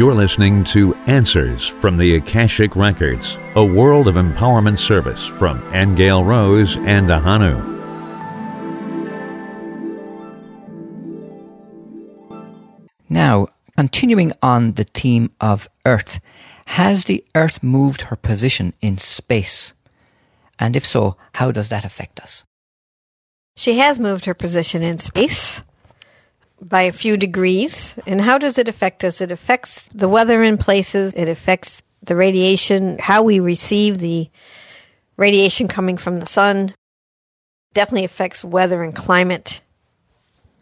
You're listening to Answers from the Akashic Records, a world of empowerment service from Angel Rose and Ahanu. Now, continuing on the theme of Earth, has the Earth moved her position in space? And if so, how does that affect us? She has moved her position in space by a few degrees. And how does it affect us? It affects the weather in places, it affects the radiation, how we receive the radiation coming from the sun. Definitely affects weather and climate.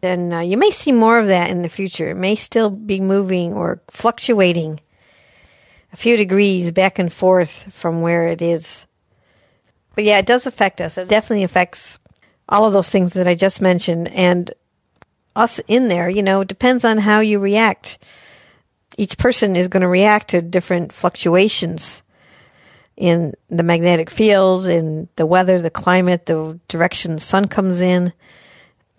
And uh, you may see more of that in the future. It may still be moving or fluctuating a few degrees back and forth from where it is. But yeah, it does affect us. It definitely affects all of those things that I just mentioned. And us in there, you know, depends on how you react. Each person is going to react to different fluctuations in the magnetic field, in the weather, the climate, the direction the sun comes in.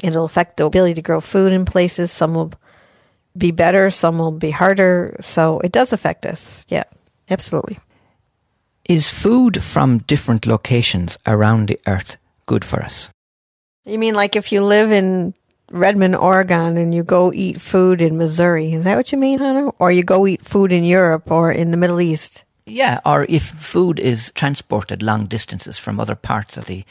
It'll affect the ability to grow food in places. Some will be better, some will be harder. So it does affect us. Yeah, absolutely. Is food from different locations around the earth good for us? You mean like if you live in Redmond, Oregon, and you go eat food in Missouri? Is that what you mean, Hannah? Or you go eat food in Europe or in the Middle East? Yeah, or if food is transported long distances from other parts of the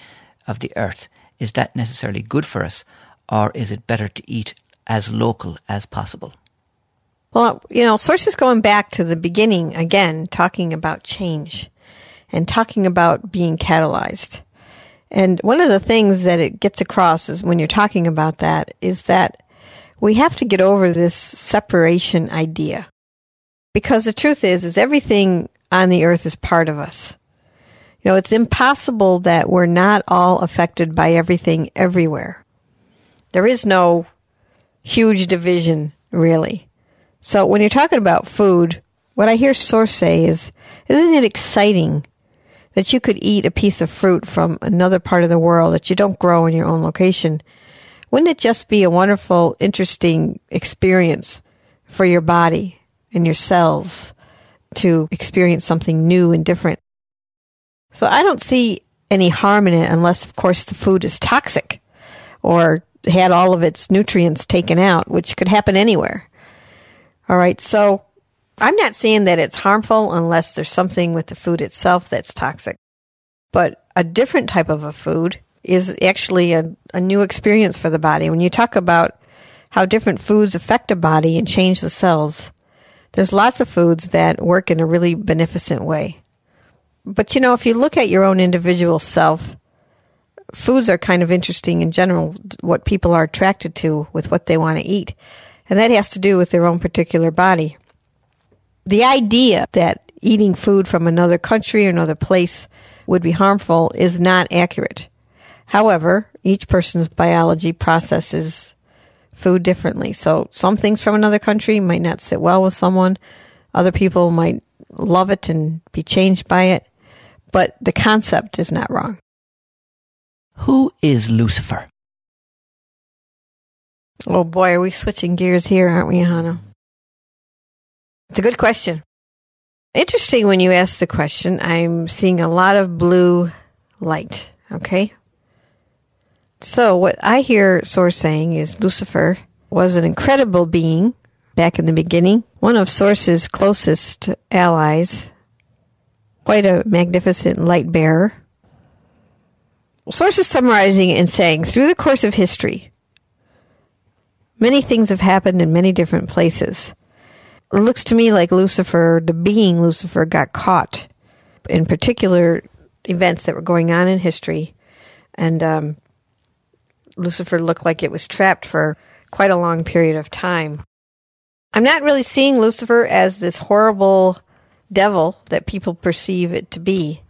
of the earth, is that necessarily good for us, or is it better to eat as local as possible? Well, you know, sources going back to the beginning again, talking about change and talking about being catalyzed. And one of the things that it gets across is when you're talking about that is that we have to get over this separation idea. Because the truth is, is everything on the earth is part of us. You know, it's impossible that we're not all affected by everything everywhere. There is no huge division, really. So when you're talking about food, what I hear Source say is, isn't it exciting that you could eat a piece of fruit from another part of the world that you don't grow in your own location, wouldn't it just be a wonderful, interesting experience for your body and your cells to experience something new and different? So I don't see any harm in it unless, of course, the food is toxic or had all of its nutrients taken out, which could happen anywhere. All right. So I'm not saying that it's harmful unless there's something with the food itself that's toxic. But a different type of a food is actually a, a new experience for the body. When you talk about how different foods affect a body and change the cells, there's lots of foods that work in a really beneficent way. But you know, if you look at your own individual self, foods are kind of interesting in general, what people are attracted to with what they want to eat. And that has to do with their own particular body the idea that eating food from another country or another place would be harmful is not accurate. However, each person's biology processes food differently. So some things from another country might not sit well with someone. Other people might love it and be changed by it. But the concept is not wrong. Who is Lucifer? Oh boy, are we switching gears here, aren't we, Hannah? It's a good question. Interesting when you ask the question. I'm seeing a lot of blue light. Okay. So what I hear Source saying is Lucifer was an incredible being back in the beginning, one of Source's closest allies, quite a magnificent light bearer. Source is summarizing and saying, through the course of history, many things have happened in many different places it looks to me like Lucifer, the being Lucifer, got caught in particular events that were going on in history. And um, Lucifer looked like it was trapped for quite a long period of time. I'm not really seeing Lucifer as this horrible devil that people perceive it to be.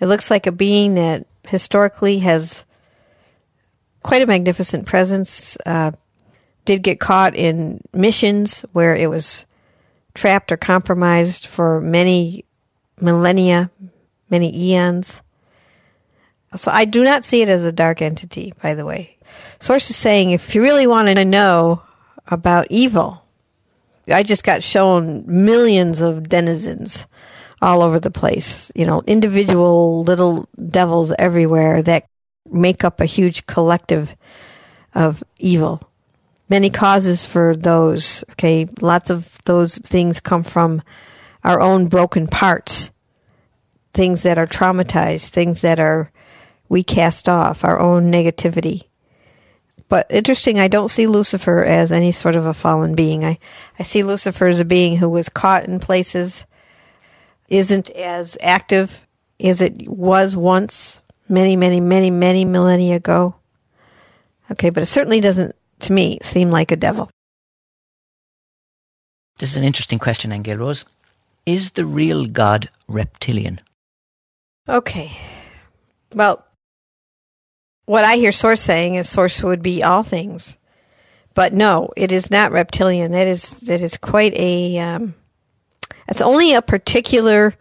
It looks like a being that historically has quite a magnificent presence. Uh, did get caught in missions where it was trapped or compromised for many millennia, many eons. So I do not see it as a dark entity, by the way. Source is saying if you really want to know about evil, I just got shown millions of denizens all over the place, you know, individual little devils everywhere that make up a huge collective of evil. Many causes for those, okay? Lots of those things come from our own broken parts, things that are traumatized, things that are we cast off, our own negativity. But interesting, I don't see Lucifer as any sort of a fallen being. I, I see Lucifer as a being who was caught in places, isn't as active as it was once, many, many, many, many millennia ago. Okay, but it certainly doesn't, to me, seem like a devil. This is an interesting question, Angel Rose. Is the real God reptilian? Okay. Well, what I hear Source saying is Source would be all things, but no, it is not reptilian. That is that is quite a. Um, it's only a particular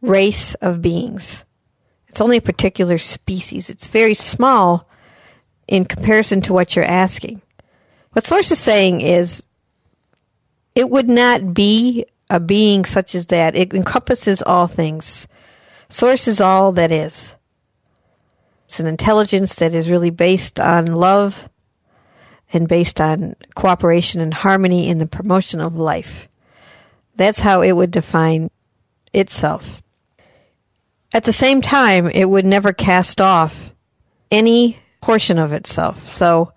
race of beings. It's only a particular species. It's very small in comparison to what you're asking. What Source is saying is it would not be a being such as that. It encompasses all things. Source is all that is. It's an intelligence that is really based on love and based on cooperation and harmony in the promotion of life. That's how it would define itself. At the same time, it would never cast off any portion of itself. So,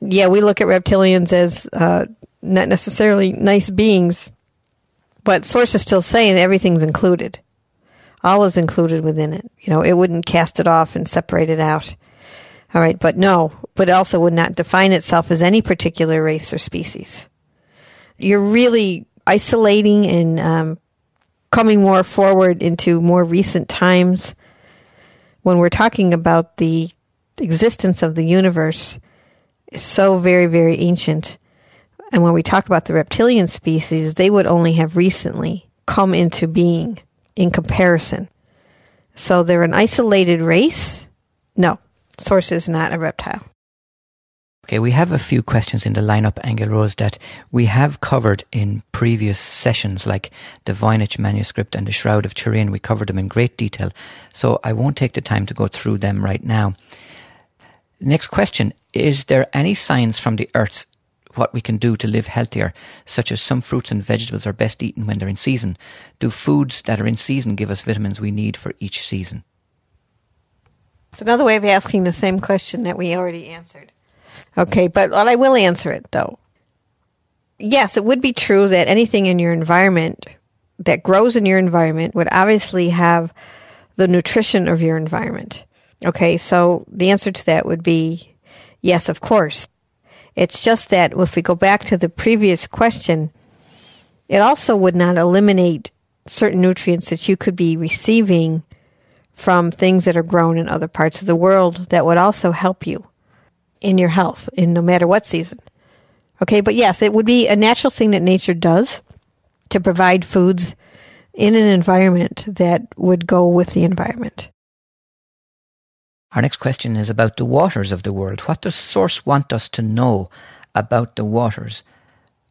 yeah, we look at reptilians as uh, not necessarily nice beings, but Source is still saying everything's included. All is included within it. You know, it wouldn't cast it off and separate it out. All right, but no, but also would not define itself as any particular race or species. You're really isolating and um, coming more forward into more recent times when we're talking about the existence of the universe is so very, very ancient. And when we talk about the reptilian species, they would only have recently come into being in comparison. So they're an isolated race? No, Source is not a reptile. Okay, we have a few questions in the lineup, Angel Rose, that we have covered in previous sessions, like the Voynich manuscript and the Shroud of Turin. We covered them in great detail, so I won't take the time to go through them right now. Next question Is there any science from the earth what we can do to live healthier, such as some fruits and vegetables are best eaten when they're in season. Do foods that are in season give us vitamins we need for each season? It's another way of asking the same question that we already answered. Okay, but well, I will answer it though. Yes, it would be true that anything in your environment that grows in your environment would obviously have the nutrition of your environment. Okay, so the answer to that would be yes, of course. It's just that if we go back to the previous question, it also would not eliminate certain nutrients that you could be receiving from things that are grown in other parts of the world that would also help you in your health in no matter what season. Okay, but yes, it would be a natural thing that nature does to provide foods in an environment that would go with the environment. Our next question is about the waters of the world. What does Source want us to know about the waters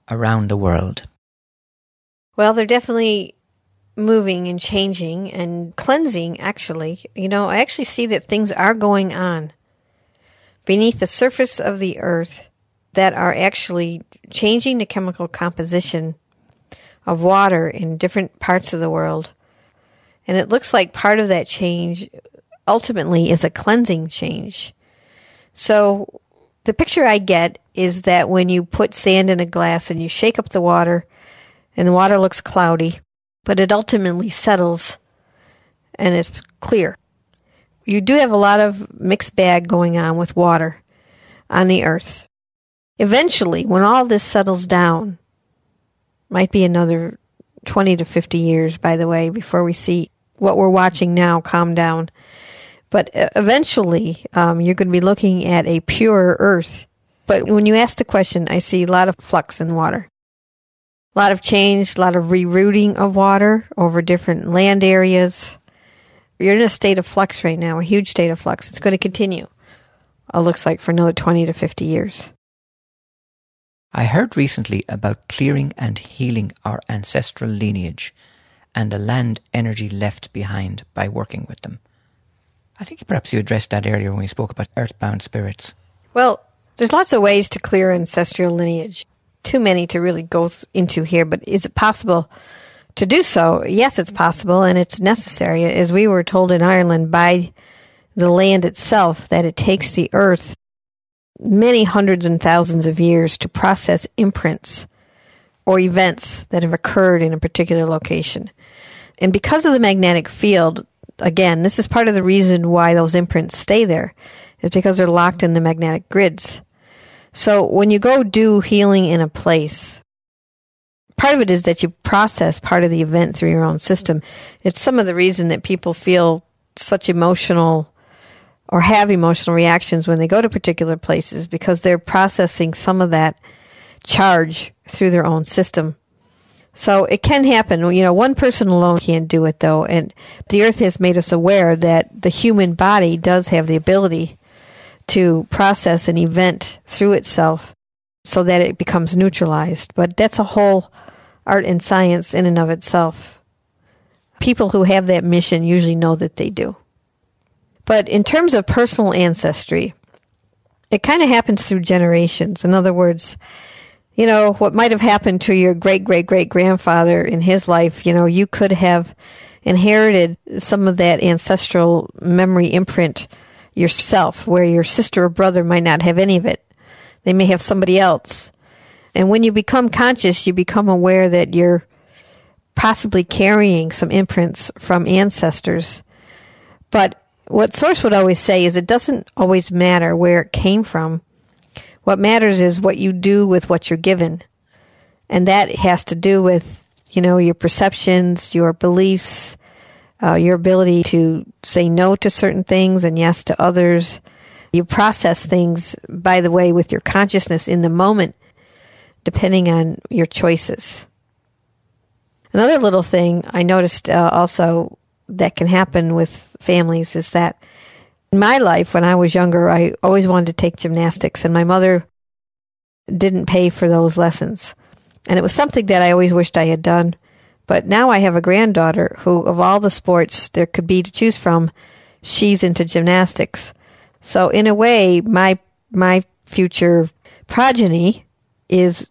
around the world? Well, they're definitely moving and changing and cleansing, actually. You know, I actually see that things are going on beneath the surface of the earth that are actually changing the chemical composition of water in different parts of the world. And it looks like part of that change ultimately is a cleansing change. So the picture I get is that when you put sand in a glass and you shake up the water and the water looks cloudy, but it ultimately settles and it's clear. You do have a lot of mixed bag going on with water on the earth. Eventually, when all this settles down, might be another 20 to 50 years, by the way, before we see what we're watching now calm down. But uh, eventually, um, you're going to be looking at a pure earth. But when you ask the question, I see a lot of flux in water. A lot of change, a lot of rerouting of water over different land areas. You're in a state of flux right now, a huge state of flux. It's going to continue, it looks like, for another 20 to 50 years. I heard recently about clearing and healing our ancestral lineage and the land energy left behind by working with them. I think perhaps you addressed that earlier when we spoke about earthbound spirits. Well, there's lots of ways to clear ancestral lineage. Too many to really go th- into here, but is it possible to do so? Yes, it's possible and it's necessary. As we were told in Ireland by the land itself, that it takes the earth many hundreds and thousands of years to process imprints or events that have occurred in a particular location. And because of the magnetic field, again, this is part of the reason why those imprints stay there, is because they're locked in the magnetic grids. So when you go do healing in a place, part of it is that you process part of the event through your own system. It's some of the reason that people feel such emotional or have emotional reactions when they go to particular places because they're processing some of that charge through their own system. So it can happen. You know, one person alone can't do it though. And the earth has made us aware that the human body does have the ability to process an event through itself so that it becomes neutralized. But that's a whole art and science in and of itself. People who have that mission usually know that they do. But in terms of personal ancestry, it kind of happens through generations. In other words, you know, what might have happened to your great great great grandfather in his life, you know, you could have inherited some of that ancestral memory imprint yourself, where your sister or brother might not have any of it. They may have somebody else. And when you become conscious, you become aware that you're possibly carrying some imprints from ancestors. But what Source would always say is it doesn't always matter where it came from. What matters is what you do with what you're given. And that has to do with, you know, your perceptions, your beliefs, uh, your ability to say no to certain things and yes to others. You process things, by the way, with your consciousness in the moment, depending on your choices. Another little thing I noticed uh, also that can happen with families is that in my life, when I was younger, I always wanted to take gymnastics, and my mother didn't pay for those lessons. And it was something that I always wished I had done. But now I have a granddaughter who, of all the sports there could be to choose from, she's into gymnastics. So in a way, my my future progeny is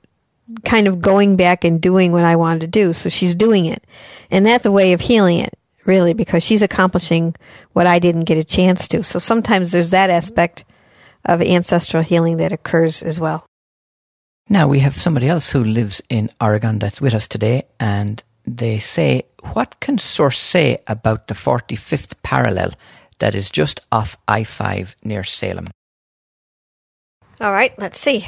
kind of going back and doing what I wanted to do. So she's doing it. And that's a way of healing it, really, because she's accomplishing what I didn't get a chance to. So sometimes there's that aspect of ancestral healing that occurs as well. Now we have somebody else who lives in Oregon that's with us today, and they say, What can Source say about the 45th parallel that is just off I 5 near Salem? All right, let's see.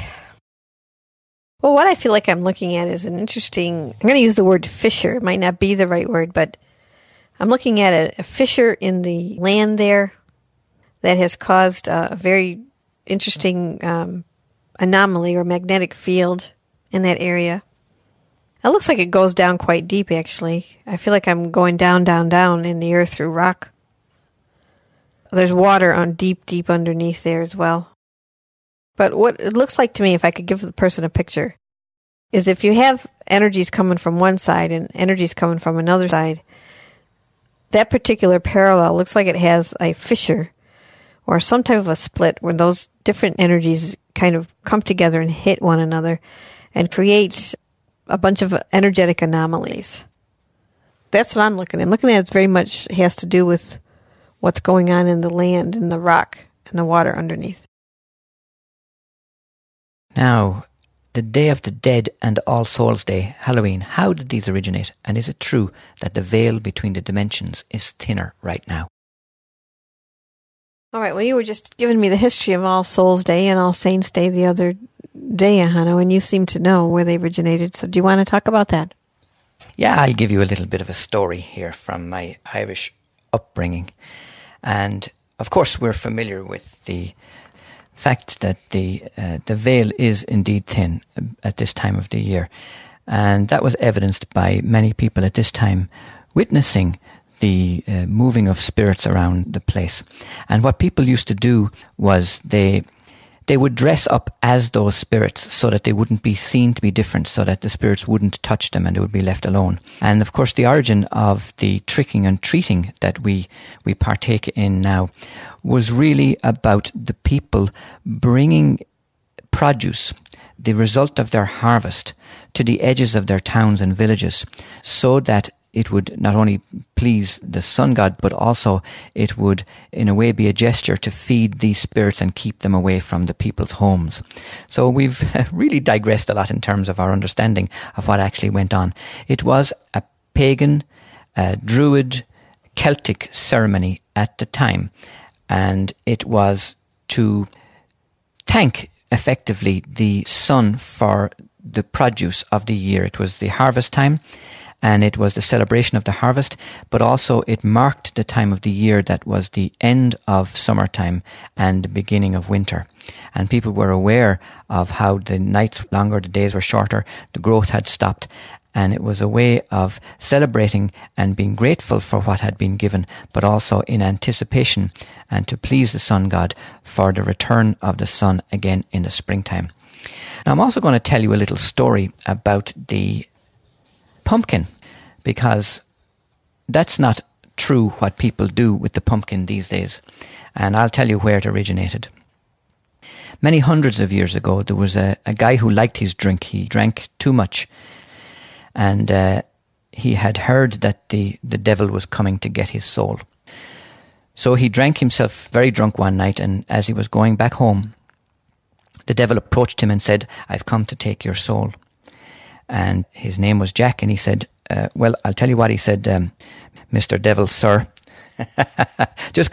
Well, what I feel like I'm looking at is an interesting, I'm going to use the word fissure. It might not be the right word, but I'm looking at a, a fissure in the land there that has caused a, very interesting um, anomaly or magnetic field in that area. It looks like it goes down quite deep, actually. I feel like I'm going down, down, down in the earth through rock. There's water on deep, deep underneath there as well. But what it looks like to me, if I could give the person a picture, is if you have energies coming from one side and energies coming from another side, that particular parallel looks like it has a fissure or some type of a split where those different energies kind of come together and hit one another and create a bunch of energetic anomalies. That's what I'm looking at. I'm looking at it very much has to do with what's going on in the land and the rock and the water underneath. Now, the Day of the Dead and All Souls Day, Halloween, how did these originate? And is it true that the veil between the dimensions is thinner right now? All right. Well, you were just giving me the history of All Souls Day and All Saints Day the other day, Hannah, and you seem to know where they originated. So, do you want to talk about that? Yeah, I'll give you a little bit of a story here from my Irish upbringing. And of course, we're familiar with the fact that the uh, the veil is indeed thin at this time of the year, and that was evidenced by many people at this time witnessing the uh, moving of spirits around the place. And what people used to do was they they would dress up as those spirits so that they wouldn't be seen to be different, so that the spirits wouldn't touch them and they would be left alone. And of course, the origin of the tricking and treating that we, we partake in now was really about the people bringing produce, the result of their harvest, to the edges of their towns and villages so that it would not only please the sun god, but also it would, in a way, be a gesture to feed these spirits and keep them away from the people's homes. So we've really digressed a lot in terms of our understanding of what actually went on. It was a pagan, uh, druid, Celtic ceremony at the time, and it was to thank effectively the sun for the produce of the year. It was the harvest time and it was the celebration of the harvest, but also it marked the time of the year that was the end of summertime and the beginning of winter. And people were aware of how the nights longer, the days were shorter, the growth had stopped, and it was a way of celebrating and being grateful for what had been given, but also in anticipation and to please the sun god for the return of the sun again in the springtime. Now, I'm also going to tell you a little story about the pumpkin because that's not true what people do with the pumpkin these days. And I'll tell you where it originated. Many hundreds of years ago, there was a, a guy who liked his drink. He drank too much. And uh, he had heard that the, the devil was coming to get his soul. So he drank himself very drunk one night, and as he was going back home, the devil approached him and said, I've come to take your soul. And his name was Jack, and he said, uh, Well, I'll tell you what, he said, um, Mr. Devil, sir, just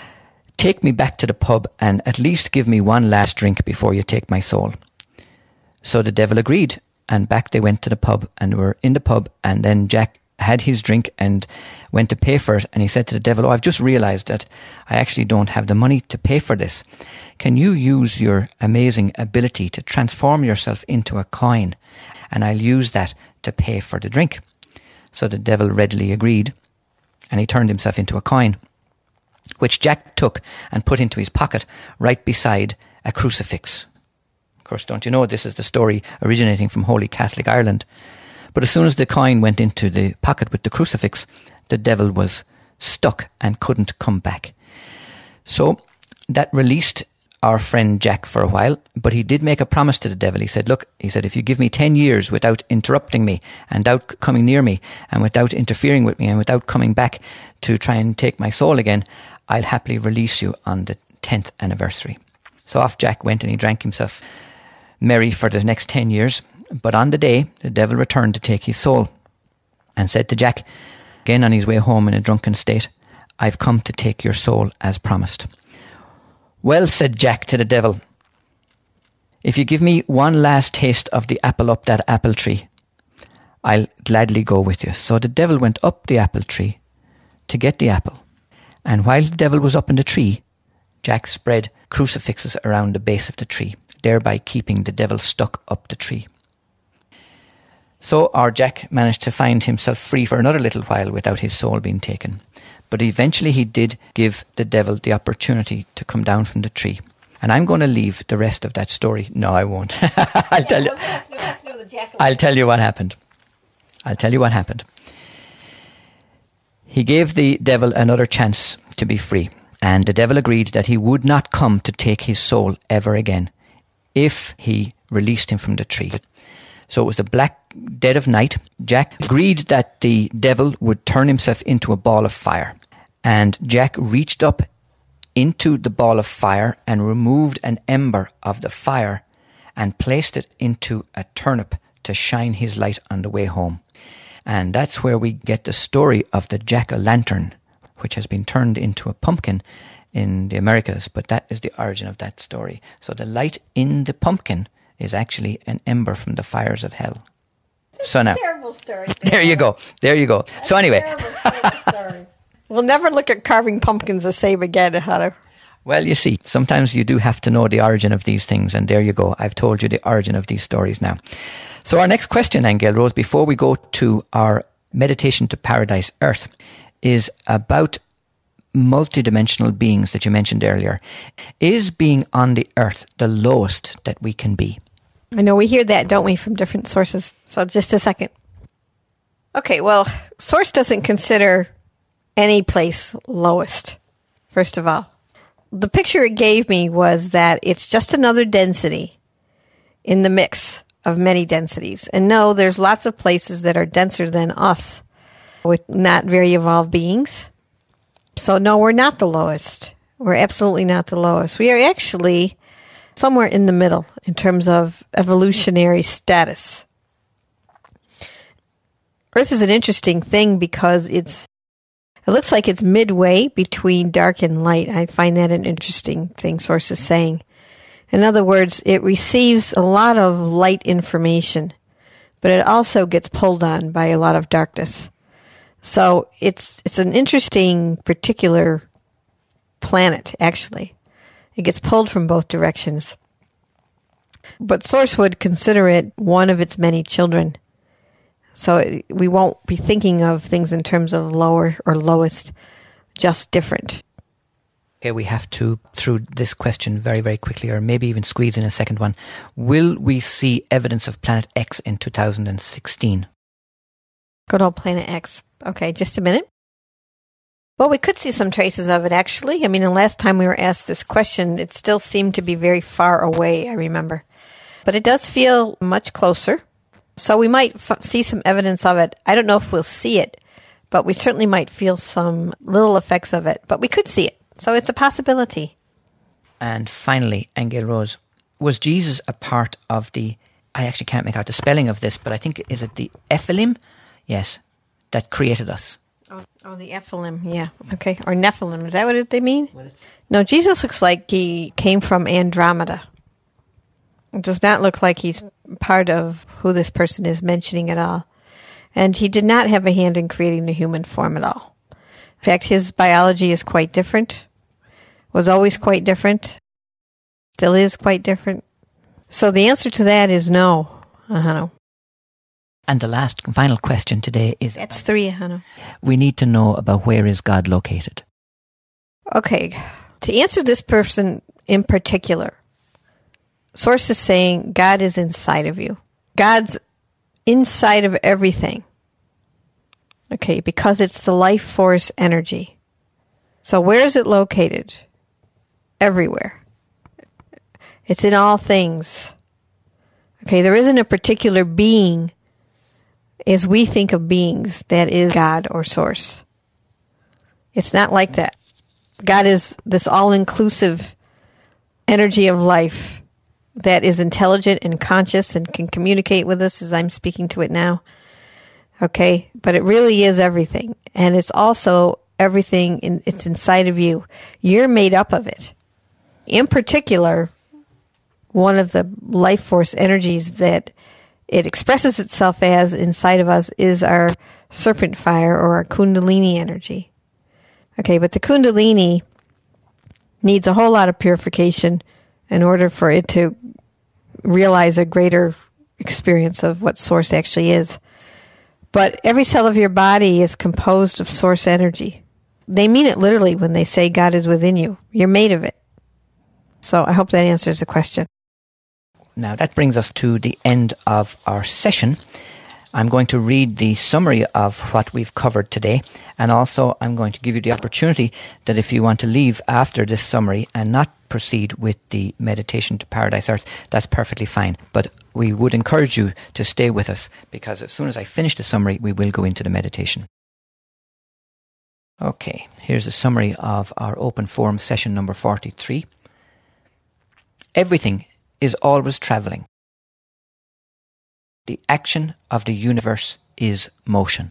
take me back to the pub and at least give me one last drink before you take my soul. So the devil agreed, and back they went to the pub and were in the pub, and then Jack had his drink and went to pay for it, and he said to the devil, Oh, I've just realized that I actually don't have the money to pay for this. Can you use your amazing ability to transform yourself into a coin? And I'll use that to pay for the drink. So the devil readily agreed, and he turned himself into a coin, which Jack took and put into his pocket right beside a crucifix. Of course, don't you know this is the story originating from Holy Catholic Ireland? But as soon as the coin went into the pocket with the crucifix, the devil was stuck and couldn't come back. So that released our friend Jack for a while, but he did make a promise to the devil. He said, Look, he said, if you give me 10 years without interrupting me and without coming near me and without interfering with me and without coming back to try and take my soul again, I'll happily release you on the 10th anniversary. So off Jack went and he drank himself merry for the next 10 years. But on the day, the devil returned to take his soul and said to Jack, again on his way home in a drunken state, I've come to take your soul as promised. Well, said Jack to the devil, if you give me one last taste of the apple up that apple tree, I'll gladly go with you. So the devil went up the apple tree to get the apple. And while the devil was up in the tree, Jack spread crucifixes around the base of the tree, thereby keeping the devil stuck up the tree. So our Jack managed to find himself free for another little while without his soul being taken. But eventually he did give the devil the opportunity to come down from the tree. And I'm going to leave the rest of that story. No, I won't. I'll tell you. I'll tell you what happened. I'll tell you what happened. He gave the devil another chance to be free, and the devil agreed that he would not come to take his soul ever again if he released him from the tree. So it was the black dead of night. Jack agreed that the devil would turn himself into a ball of fire. And Jack reached up into the ball of fire and removed an ember of the fire and placed it into a turnip to shine his light on the way home. And that's where we get the story of the jack o' lantern, which has been turned into a pumpkin in the Americas. But that is the origin of that story. So the light in the pumpkin is actually an ember from the fires of hell. so now, terrible story. there you go. There you go. so anyway, we'll never look at carving pumpkins the same again, Heather. Well, you see, sometimes you do have to know the origin of these things, and there you go. I've told you the origin of these stories now. So our next question, Angel Rose, before we go to our meditation to paradise earth, is about multidimensional beings that you mentioned earlier, is being on the earth the lowest that we can be? I know we hear that, don't we, from different sources. So just a second. Okay, well, source doesn't consider any place lowest, first of all. The picture it gave me was that it's just another density in the mix of many densities. And no, there's lots of places that are denser than us with not very evolved beings. So no, we're not the lowest. We're absolutely not the lowest. We are actually somewhere in the middle in terms of evolutionary status. Earth is an interesting thing because it's it looks like it's midway between dark and light. I find that an interesting thing sources saying. In other words, it receives a lot of light information, but it also gets pulled on by a lot of darkness. So it's it's an interesting particular planet actually. It gets pulled from both directions. But Source would consider it one of its many children. So we won't be thinking of things in terms of lower or lowest, just different. Okay, we have to, through this question very, very quickly, or maybe even squeeze in a second one. Will we see evidence of Planet X in 2016? Good old Planet X. Okay, just a minute. Well, we could see some traces of it actually. I mean, the last time we were asked this question, it still seemed to be very far away, I remember. But it does feel much closer. So we might f- see some evidence of it. I don't know if we'll see it, but we certainly might feel some little effects of it. But we could see it. So it's a possibility. And finally, Angel Rose, was Jesus a part of the, I actually can't make out the spelling of this, but I think, is it the Ephilim? Yes, that created us. Oh, oh, the Ephilim, yeah. Okay. Or Nephilim, is that what they mean? No, Jesus looks like he came from Andromeda. It does not look like he's part of who this person is mentioning at all. And he did not have a hand in creating the human form at all. In fact, his biology is quite different was always quite different, still is quite different. So the answer to that is no, Ahanu. And the last and final question today is That's three, Ahanu. We need to know about where is God located. Okay. To answer this person in particular, Source is saying God is inside of you. God's inside of everything. Okay, because it's the life force energy. So where is it located? everywhere. It's in all things. Okay, there isn't a particular being as we think of beings that is God or source. It's not like that. God is this all inclusive energy of life that is intelligent and conscious and can communicate with us as I'm speaking to it now. Okay, but it really is everything. And it's also everything in, it's inside of you. You're made up of it in particular, one of the life force energies that it expresses itself as inside of us is our serpent fire or our kundalini energy. Okay, but the kundalini needs a whole lot of purification in order for it to realize a greater experience of what source actually is. But every cell of your body is composed of source energy. They mean it literally when they say God is within you. You're made of it. So I hope that answers the question. Now that brings us to the end of our session. I'm going to read the summary of what we've covered today, and also I'm going to give you the opportunity that if you want to leave after this summary and not proceed with the meditation to Paradise Earth, that's perfectly fine. But we would encourage you to stay with us because as soon as I finish the summary, we will go into the meditation. Okay, here's a summary of our open forum session number 43. Everything is always traveling. The action of the universe is motion.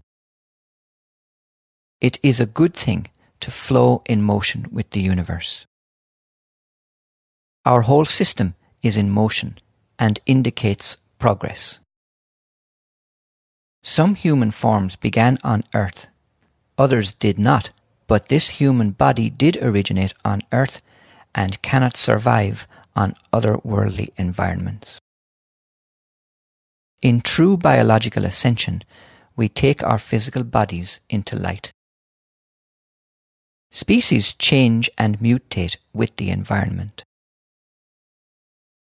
It is a good thing to flow in motion with the universe. Our whole system is in motion and indicates progress. Some human forms began on earth, others did not, but this human body did originate on earth and cannot survive on otherworldly environments. In true biological ascension, we take our physical bodies into light. Species change and mutate with the environment.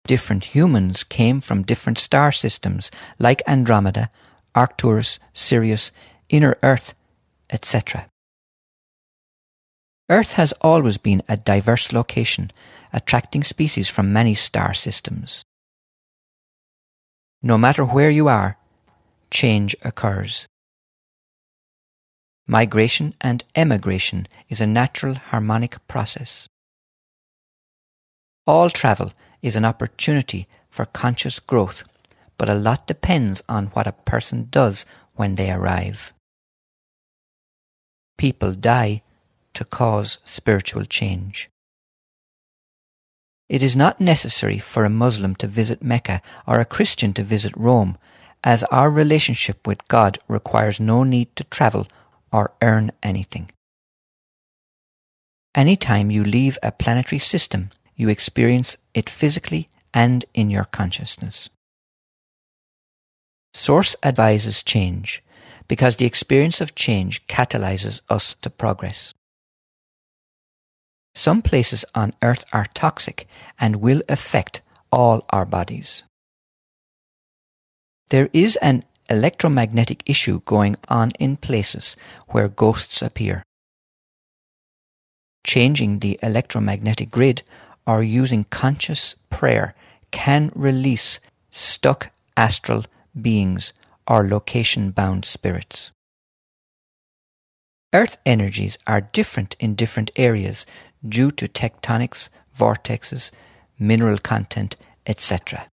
Different humans came from different star systems like Andromeda, Arcturus, Sirius, Inner Earth, etc. Earth has always been a diverse location, attracting species from many star systems. No matter where you are, change occurs. Migration and emigration is a natural harmonic process. All travel is an opportunity for conscious growth, but a lot depends on what a person does when they arrive. People die to cause spiritual change. It is not necessary for a Muslim to visit Mecca or a Christian to visit Rome, as our relationship with God requires no need to travel or earn anything. Anytime you leave a planetary system, you experience it physically and in your consciousness. Source advises change because the experience of change catalyzes us to progress. Some places on Earth are toxic and will affect all our bodies. There is an electromagnetic issue going on in places where ghosts appear. Changing the electromagnetic grid or using conscious prayer can release stuck astral beings or location bound spirits. Earth energies are different in different areas due to tectonics, vortexes, mineral content, etc.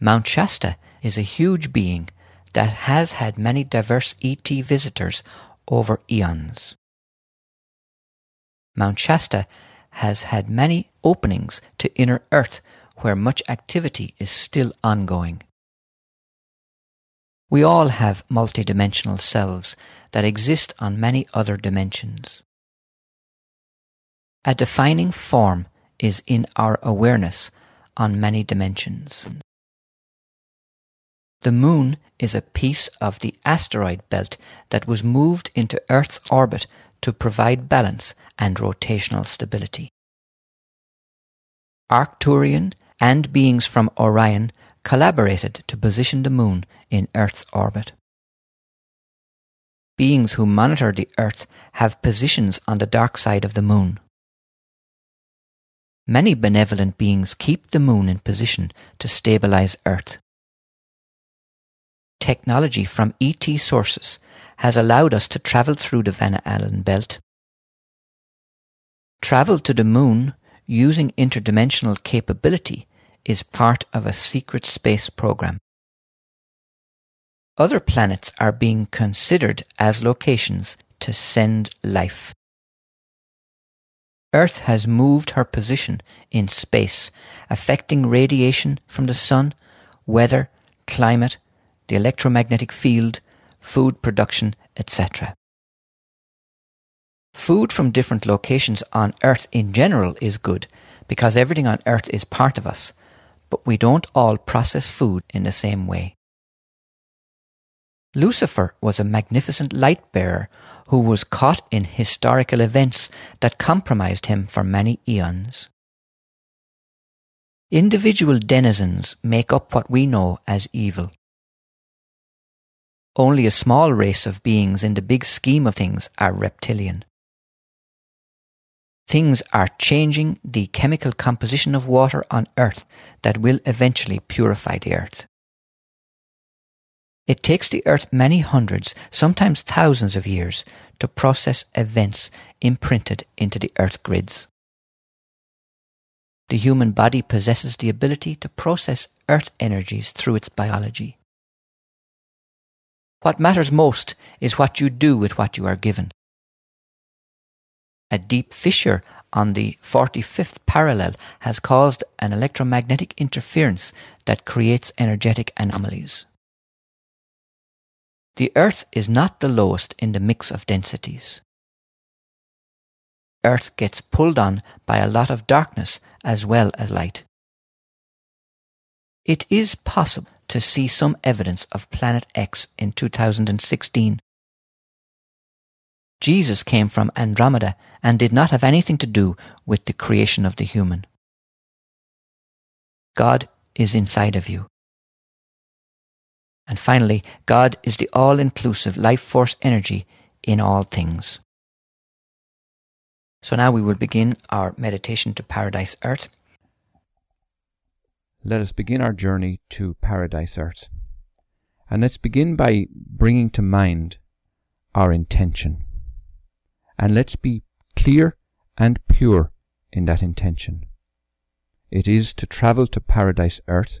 Mount Shasta is a huge being that has had many diverse ET visitors over eons. Mount Shasta has had many openings to inner earth where much activity is still ongoing. We all have multidimensional selves that exist on many other dimensions. A defining form is in our awareness on many dimensions. The Moon is a piece of the asteroid belt that was moved into Earth's orbit to provide balance and rotational stability. Arcturian and beings from Orion collaborated to position the Moon in Earth's orbit. Beings who monitor the Earth have positions on the dark side of the Moon. Many benevolent beings keep the Moon in position to stabilize Earth technology from ET sources has allowed us to travel through the Van Allen belt. Travel to the moon using interdimensional capability is part of a secret space program. Other planets are being considered as locations to send life. Earth has moved her position in space, affecting radiation from the sun, weather, climate, the electromagnetic field, food production, etc. Food from different locations on Earth in general is good because everything on Earth is part of us, but we don't all process food in the same way. Lucifer was a magnificent light bearer who was caught in historical events that compromised him for many eons. Individual denizens make up what we know as evil. Only a small race of beings in the big scheme of things are reptilian. Things are changing the chemical composition of water on Earth that will eventually purify the Earth. It takes the Earth many hundreds, sometimes thousands of years to process events imprinted into the Earth grids. The human body possesses the ability to process Earth energies through its biology. What matters most is what you do with what you are given. A deep fissure on the 45th parallel has caused an electromagnetic interference that creates energetic anomalies. The Earth is not the lowest in the mix of densities. Earth gets pulled on by a lot of darkness as well as light. It is possible to see some evidence of Planet X in 2016. Jesus came from Andromeda and did not have anything to do with the creation of the human. God is inside of you. And finally, God is the all inclusive life force energy in all things. So now we will begin our meditation to Paradise Earth. Let us begin our journey to Paradise Earth. And let's begin by bringing to mind our intention. And let's be clear and pure in that intention. It is to travel to Paradise Earth,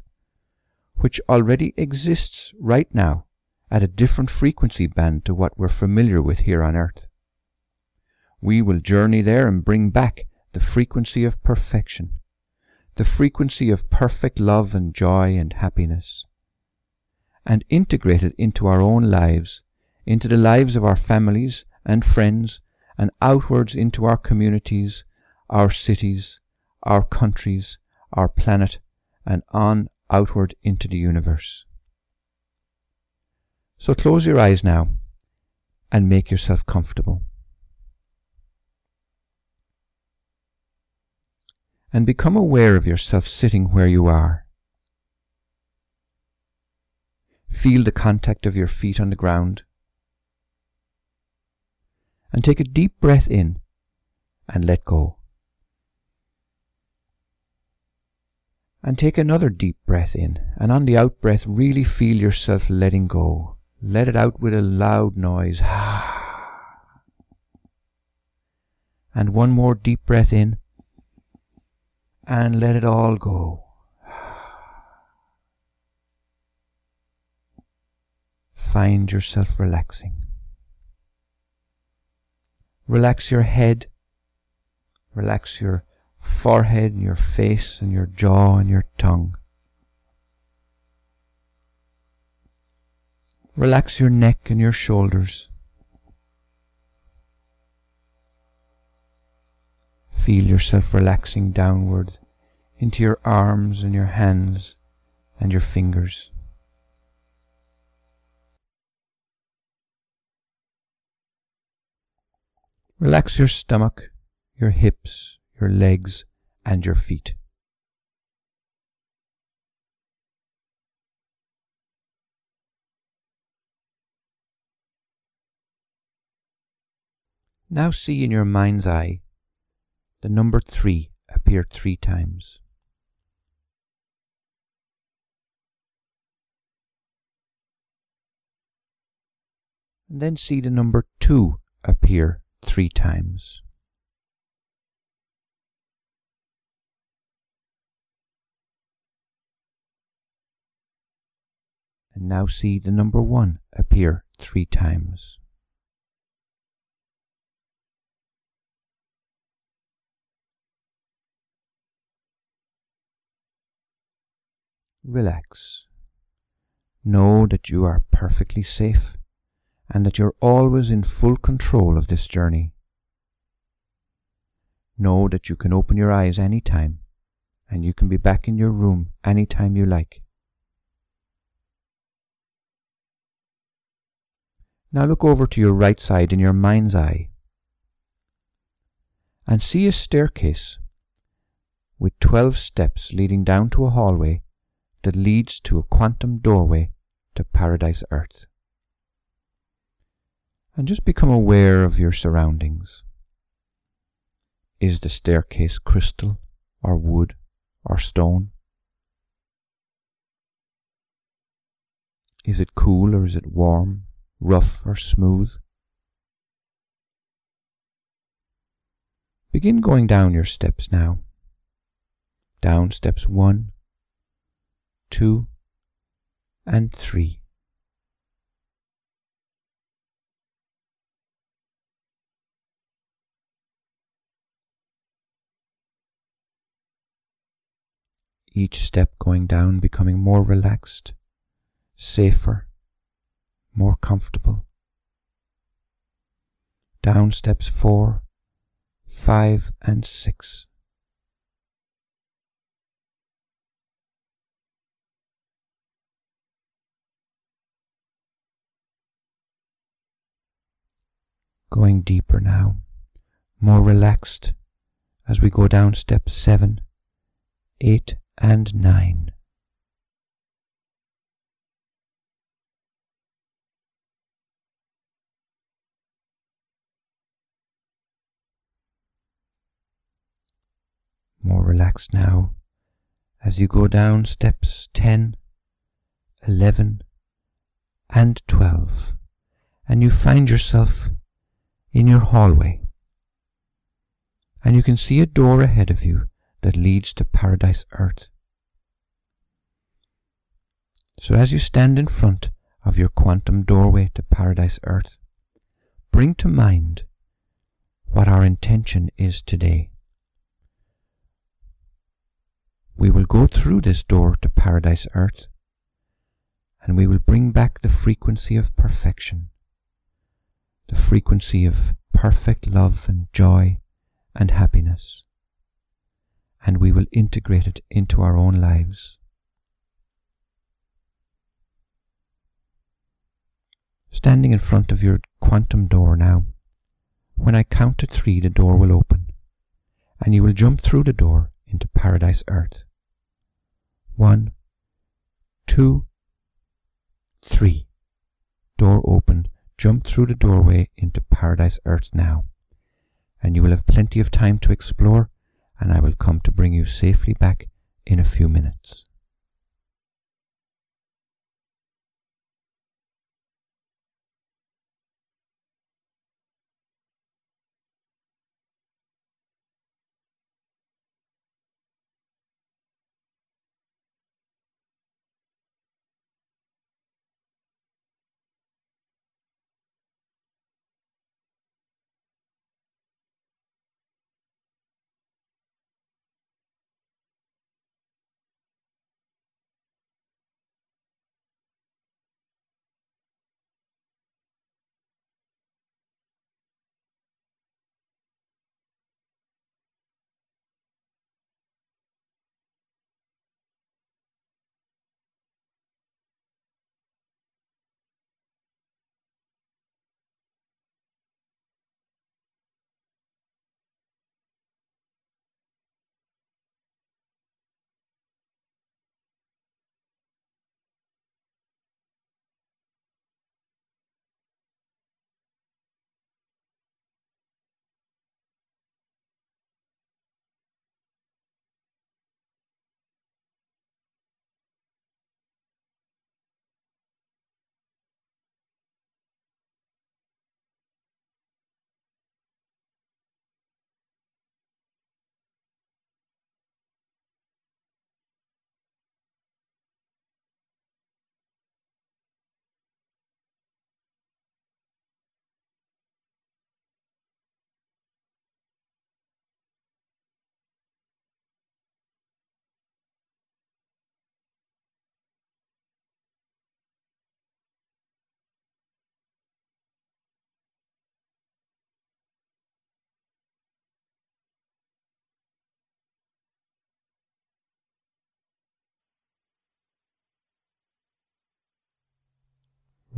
which already exists right now at a different frequency band to what we're familiar with here on Earth. We will journey there and bring back the frequency of perfection, the frequency of perfect love and joy and happiness, and integrate it into our own lives, into the lives of our families and friends, and outwards into our communities, our cities, our countries, our planet, and on outward into the universe. So close your eyes now and make yourself comfortable. and become aware of yourself sitting where you are. Feel the contact of your feet on the ground. And take a deep breath in and let go. And take another deep breath in, and on the out breath, really feel yourself letting go. Let it out with a loud noise. And one more deep breath in and let it all go. Find yourself relaxing. Relax your head. Relax your forehead, and your face, and your jaw and your tongue. Relax your neck and your shoulders. Feel yourself relaxing downward into your arms and your hands and your fingers. Relax your stomach, your hips, your legs, and your feet. Now see in your mind's eye the number three appear three times. And then see the number two appear three times. And now see the number one appear three times. Relax. Know that you are perfectly safe and that you're always in full control of this journey. Know that you can open your eyes any time and you can be back in your room any time you like. Now look over to your right side in your mind's eye and see a staircase with 12 steps leading down to a hallway that leads to a quantum doorway to Paradise Earth. And just become aware of your surroundings. Is the staircase crystal or wood or stone? Is it cool or is it warm, rough or smooth? Begin going down your steps now. Down steps one, two, and three. Each step going down becoming more relaxed, safer, more comfortable. Down steps four, five, and six. Going deeper now, more relaxed as we go down steps 7, 8, and 9. More relaxed now as you go down steps 10, 11, and 12, and you find yourself in your hallway. And you can see a door ahead of you that leads to Paradise Earth. So as you stand in front of your quantum doorway to Paradise Earth, bring to mind what our intention is today. We will go through this door to Paradise Earth and we will bring back the frequency of perfection, the frequency of perfect love and joy and happiness, and we will integrate it into our own lives. Standing in front of your quantum door now, when I count to three, the door will open, and you will jump through the door into Paradise Earth. One, two, three. Door open. Jump through the doorway into Paradise Earth now. And you will have plenty of time to explore, and I will come to bring you safely back in a few minutes.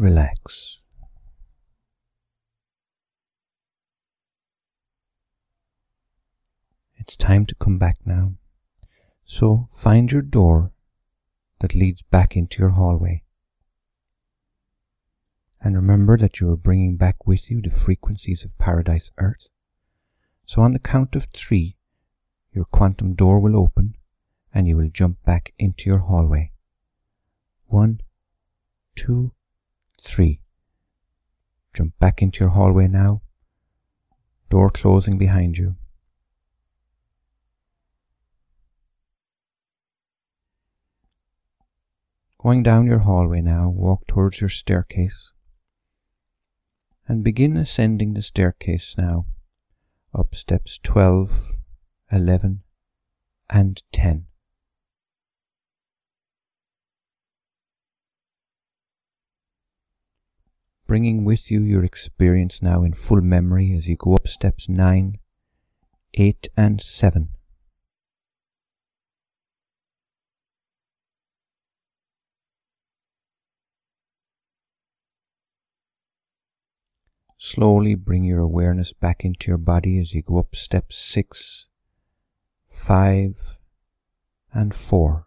Relax. It's time to come back now. So find your door that leads back into your hallway. And remember that you are bringing back with you the frequencies of Paradise Earth. So on the count of three, your quantum door will open and you will jump back into your hallway. One, two, three. Jump back into your hallway now. Door closing behind you. Going down your hallway now, walk towards your staircase and begin ascending the staircase now up steps 12, 11, and 10. Bringing with you your experience now in full memory as you go up steps 9, 8, and 7. Slowly bring your awareness back into your body as you go up steps six, five, and four.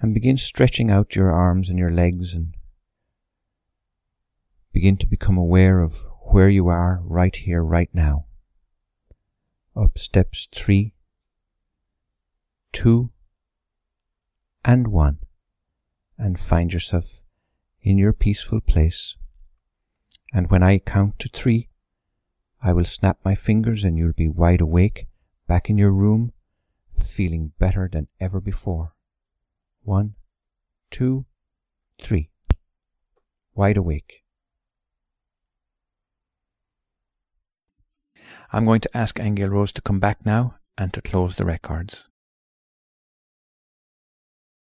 And begin stretching out your arms and your legs and begin to become aware of where you are right here, right now. Up steps three, two, and one, and find yourself in your peaceful place. And when I count to three, I will snap my fingers and you'll be wide awake, back in your room, feeling better than ever before. One, two, three. Wide awake. I'm going to ask Angel Rose to come back now and to close the records.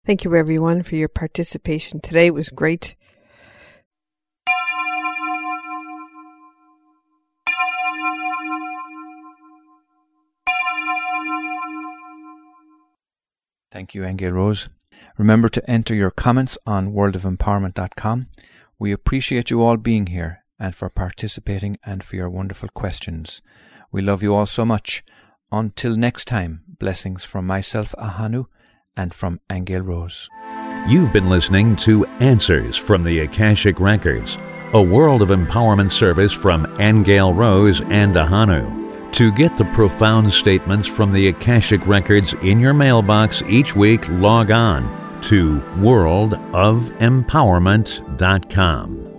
Thank you, everyone, for your participation today. It was great. Thank you, Angel Rose. Remember to enter your comments on worldofempowerment.com. We appreciate you all being here and for participating and for your wonderful questions. We love you all so much. Until next time, blessings from myself, Ahanu, and from Angel Rose. You've been listening to Answers from the Akashic Records, a world of empowerment service from Angel Rose and Ahanu. To get the profound statements from the Akashic Records in your mailbox each week, log on to worldofempowerment.com.